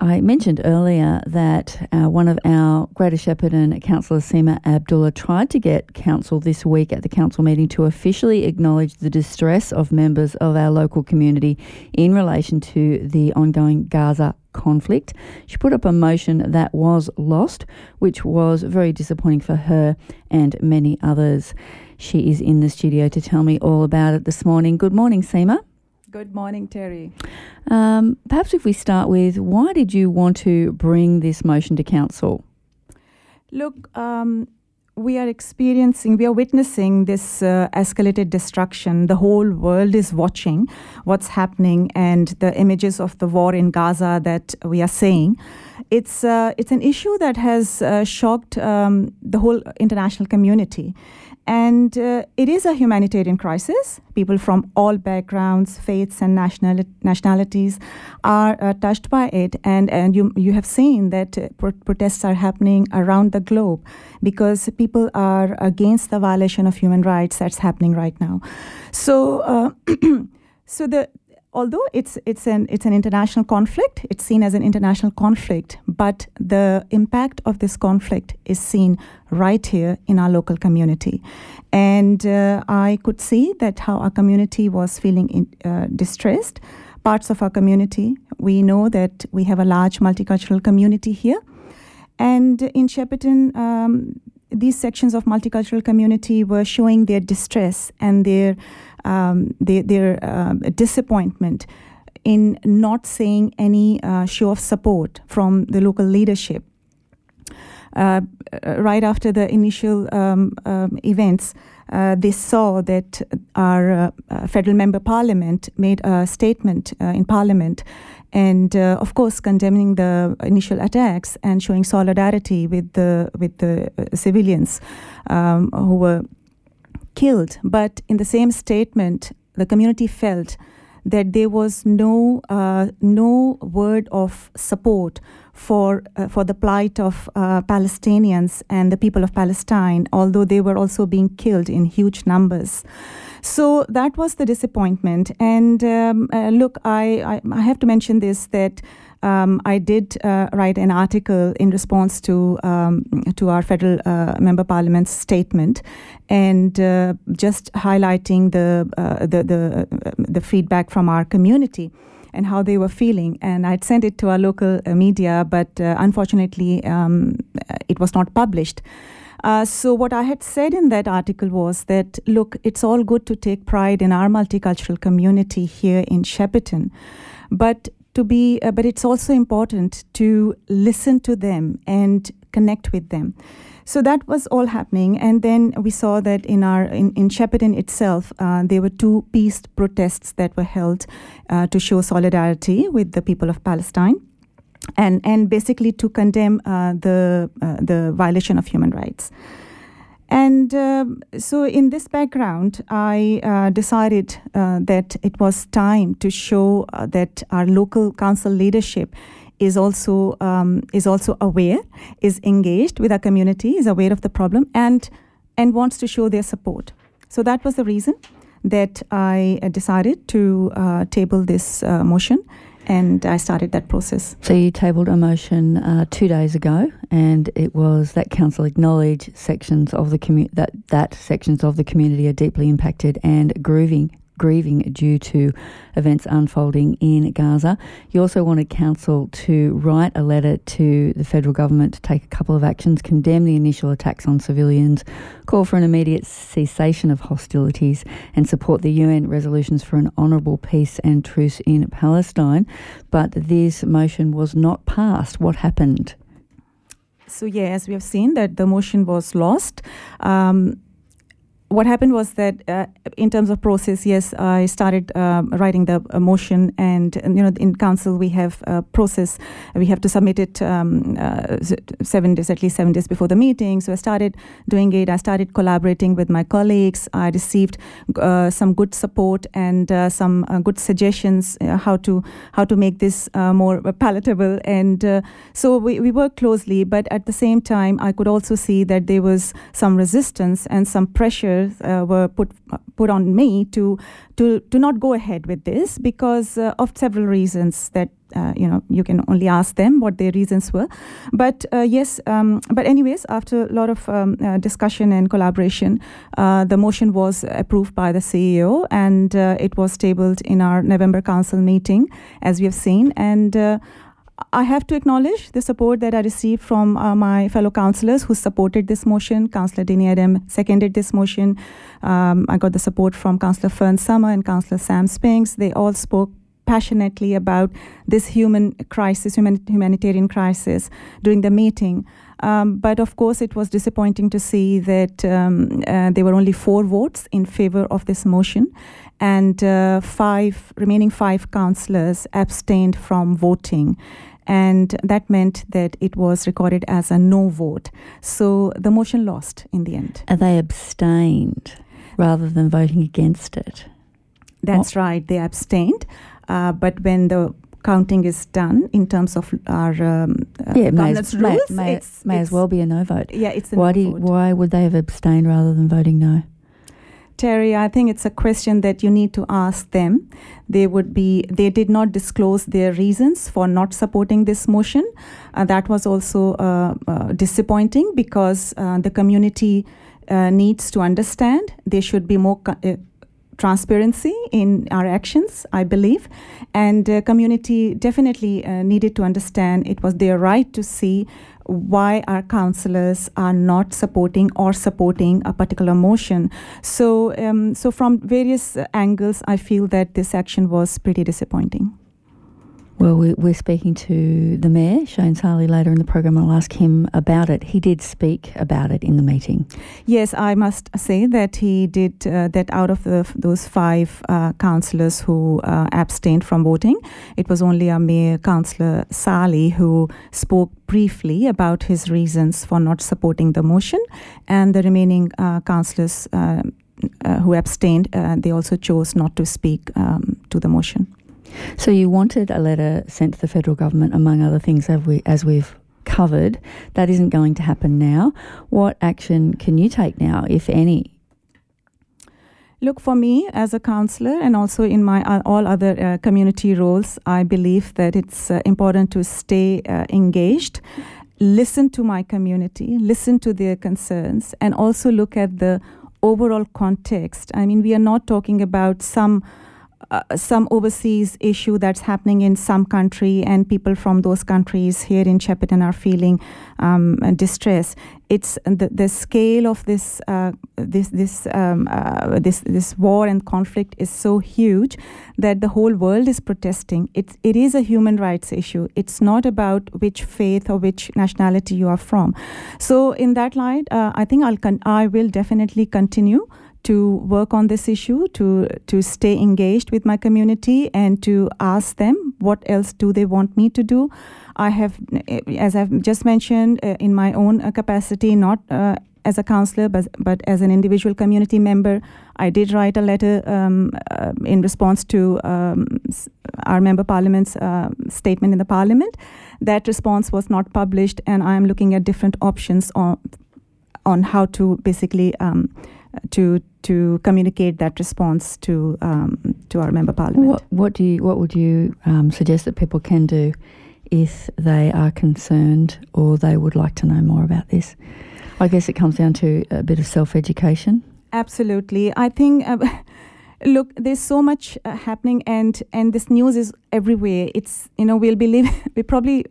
I mentioned earlier that uh, one of our Greater Shepparton Councillor Seema Abdullah, tried to get council this week at the council meeting to officially acknowledge the distress of members of our local community in relation to the ongoing Gaza conflict. She put up a motion that was lost, which was very disappointing for her and many others. She is in the studio to tell me all about it this morning. Good morning, Seema. Good morning, Terri. Um, perhaps if we start with why did you want to bring this motion to council? Look, um, we are experiencing, we are witnessing this uh, escalated destruction. The whole world is watching what's happening and the images of the war in Gaza that we are seeing. It's, uh, it's an issue that has uh, shocked um, the whole international community. And uh, it is a humanitarian crisis. People from all backgrounds, faiths, and national- nationalities are uh, touched by it. And, and you, you have seen that uh, pro- protests are happening around the globe because people are against the violation of human rights that's happening right now. So, uh, so the although it's it's an it's an international conflict, it's seen as an international conflict, but the impact of this conflict is seen right here in our local community, and uh, I could see that how our community was feeling in, uh, distressed. Parts of our community, we know that we have a large multicultural community here, and in Shepparton. Um, these sections of multicultural community were showing their distress and their um, their, their uh, disappointment in not seeing any uh, show of support from the local leadership. Uh, right after the initial um, um, events, uh, they saw that our uh, uh, federal member parliament made a statement in parliament and uh, of course condemning the initial attacks and showing solidarity with the with the uh, civilians um, who were killed. But in the same statement, the community felt that there was no uh, no word of support for uh, for the plight of uh, Palestinians and the people of Palestine, although they were also being killed in huge numbers. So that was the disappointment. And um, uh, look, I, I, I have to mention this that. Um, I did uh, write an article in response to um, to our federal uh, member parliament's statement, and uh, just highlighting the uh, the the, uh, the feedback from our community and how they were feeling. And I'd sent it to our local uh, media, but unfortunately, um, it was not published. Uh, so, what I had said in that article was that look, it's all good to take pride in our multicultural community here in Shepparton, but to be, uh, but it's also important to listen to them and connect with them. So that was all happening, and then we saw that in our in, in Shepparton itself, uh, there were two peace protests that were held uh, to show solidarity with the people of Palestine and and basically to condemn uh, the uh, the violation of human rights. And uh, so, in this background, I uh, decided uh, that it was time to show uh, that our local council leadership is also um, is also aware, is engaged with our community, is aware of the problem, and and wants to show their support. So that was the reason that I decided to table this motion and I started that process. So you tabled a motion uh, two days ago, and it was that council acknowledge sections of the commu- that that sections of the community are deeply impacted and grieving grieving due to events unfolding in Gaza. You also wanted Council to write a letter to the federal government to take a couple of actions, condemn the initial attacks on civilians, call for an immediate cessation of hostilities, and support the UN resolutions for an honourable peace and truce in Palestine. But this motion was not passed. What happened? So, yeah, as we have seen, that the motion was lost. Um, what happened was that uh, in terms of process, yes, I started uh, writing the uh, motion, and, and, you know, in council we have a process. We have to submit it um, uh, seven days, at least seven days before the meeting. So I started doing it. I started collaborating with my colleagues. I received uh, some good support and uh, some good suggestions how to how to make this more palatable. And so we, we worked closely, but at the same time, I could also see that there was some resistance and some pressure uh, were put put on me to to to not go ahead with this because uh, of several reasons that uh, you know you can only ask them what their reasons were. But uh, yes um, but anyways after a lot of um, uh, discussion and collaboration uh, the motion was approved by the ceo and it was tabled in our november council meeting as we have seen. And I have to acknowledge the support that I received from uh, my fellow councillors who supported this motion. Councillor Dinny Adem seconded this motion. Um, I got the support from Councillor Fern Summer and Councillor Sam Spinks. They all spoke passionately about this human crisis, human, humanitarian crisis during the meeting. Um, but of course, it was disappointing to see that um, uh, there were only four votes in favor of this motion and uh, five remaining five councillors abstained from voting. And that meant that it was recorded as a no vote. So the motion lost in the end. And they abstained rather than voting against it? That's right. They abstained uh, but when the counting is done in terms of our um, uh, yeah, may as, rules, may, may, it's, may it's, as well be a no vote. Yeah, it's why no do you, why would they have abstained rather than voting no? Terri, I think it's a question that you need to ask them. They would be they did not disclose their reasons for not supporting this motion. Uh, that was also uh, uh, disappointing because uh, the community uh, needs to understand. There should be more. Co- uh, transparency in our actions, I believe, and community definitely needed to understand it was their right to see why our councillors are not supporting or supporting a particular motion. So, um, so from various angles, I feel that this action was pretty disappointing. Well, we're speaking to the Mayor, Shane Sali, later in the program. I'll ask him about it. He did speak about it in the meeting. Yes, I must say that he did uh, that out of the, those five uh, councillors who uh, abstained from voting. It was only our Mayor, Councillor Sali, who spoke briefly about his reasons for not supporting the motion, and the remaining uh, councillors uh, uh, who abstained, they also chose not to speak um, to the motion. So you wanted a letter sent to the federal government, among other things, as, we, as we've covered. That isn't going to happen now. What action can you take now, if any? Look, for me as a counselor and also in my uh, all other uh, community roles, I believe that it's uh, important to stay uh, engaged, listen to my community, listen to their concerns, and also look at the overall context. I mean, we are not talking about some uh, some overseas issue that's happening in some country and people from those countries here in Shepparton are feeling um, distress. It's the, the scale of this uh, this this um, uh, this this war and conflict is so huge that the whole world is protesting. It it is a human rights issue. It's not about which faith or which nationality you are from. So in that light, uh, I think I'll con- I will definitely continue to work on this issue, to to stay engaged with my community, and to ask them what else do they want me to do. I have, as I've just mentioned, uh, in my own uh, capacity, not uh, as a counselor, but but as an individual community member, I did write a letter um, in response to um, our member parliament's statement in the parliament. That response was not published, and I am looking at different options on on how to basically um, to to communicate that response to um, to our member parliament. What, what, do you what would you um, suggest that people can do if they are concerned or they would like to know more about this? I guess it comes down to a bit of self education. Absolutely, I think. Uh, look, there's so much uh, happening, and and this news is everywhere. It's you know we'll be living. We probably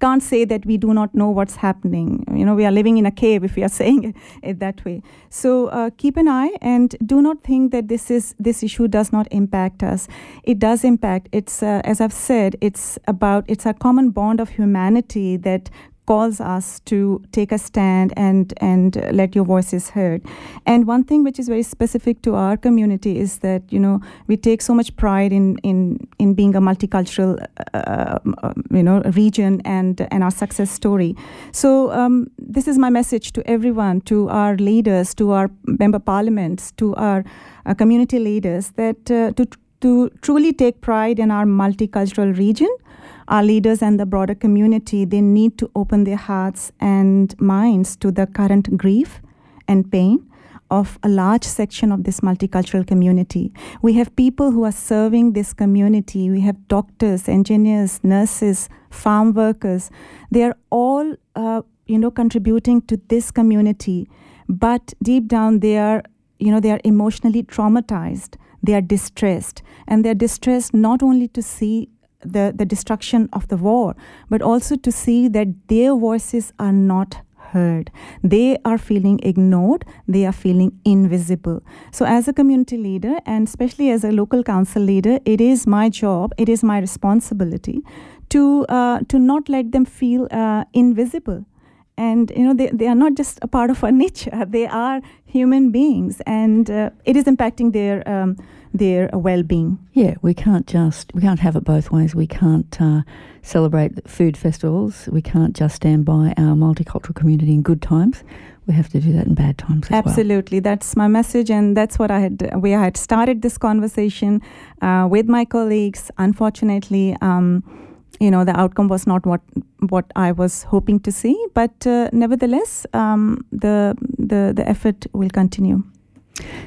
can't say that we do not know what's happening. You know, we are living in a cave if we are saying it that way. So uh, keep an eye and do not think that this is this issue does not impact us. It does impact. It's uh, as I've said. It's about it's a common bond of humanity that calls us to take a stand and and let your voices heard. And one thing which is very specific to our community is that you know we take so much pride in in in being a multicultural uh, you know region and and our success story. So um, this is my message to everyone, to our leaders, to our member parliaments, to our uh, community leaders, that uh, to to truly take pride in our multicultural region our leaders and the broader community, they need to open their hearts and minds to the current grief and pain of a large section of this multicultural community. We have people who are serving this community. We have doctors, engineers, nurses, farm workers. They are all, uh, you know, contributing to this community. But deep down, they are, you know, they are emotionally traumatized. They are distressed, and they are distressed not only to see the, the destruction of the war, but also to see that their voices are not heard. They are feeling ignored, they are feeling invisible. So, as a community leader, and especially as a local council leader, it is my job, it is my responsibility to, uh, to not let them feel uh, invisible and you know they, they are not just a part of our nature they are human beings and uh, it is impacting their um, their well-being. Yeah we can't just we can't have it both ways. We can't uh, celebrate food festivals. We can't just stand by our multicultural community in good times. We have to do that in bad times absolutely well. that's my message and that's what i had we had started this conversation uh, with my colleagues. Unfortunately um, you know the outcome was not what what I was hoping to see, but uh, nevertheless, um, the the the effort will continue.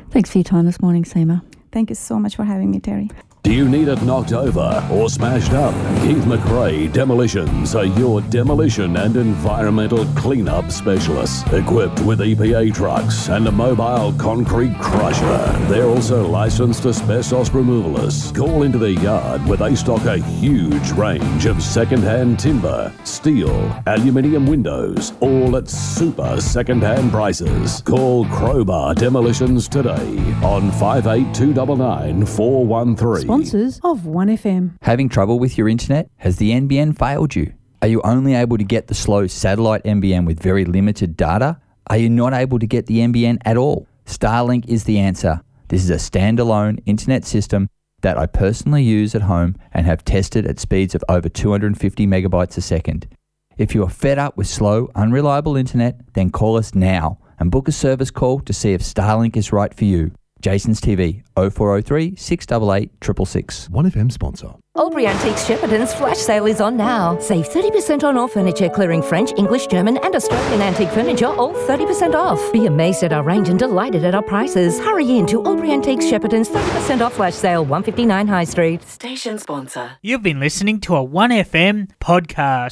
Thanks for your time this morning, Seema. Thank you so much for having me, Terri. Do you need it knocked over or smashed up? Keith McRae Demolitions are your demolition and environmental cleanup specialists. Equipped with EPA trucks and a mobile concrete crusher. They're also licensed asbestos removalists. Call into their yard where they stock a huge range of second-hand timber, steel, aluminium windows, all at super second-hand prices. Call Crowbar Demolitions today on 58299 413 sponsors of 1FM. Having trouble with your internet? Has the NBN failed you? Are you only able to get the slow satellite NBN with very limited data? Are you not able to get the NBN at all? Starlink is the answer. This is a standalone internet system that I personally use at home and have tested at speeds of over 250 megabytes a second. If you are fed up with slow, unreliable internet, then call us now and book a service call to see if Starlink is right for you. Jason's TV 0403 688 666. 1FM sponsor. Albury Antiques Shepparton's flash sale is on now. Save 30% on all furniture, clearing French, English, German, and Australian antique furniture, all 30% off. Be amazed at our range and delighted at our prices. Hurry in to Albury Antiques Shepparton's 30% off flash sale, 159 High Street. Station sponsor. You've been listening to a 1FM podcast.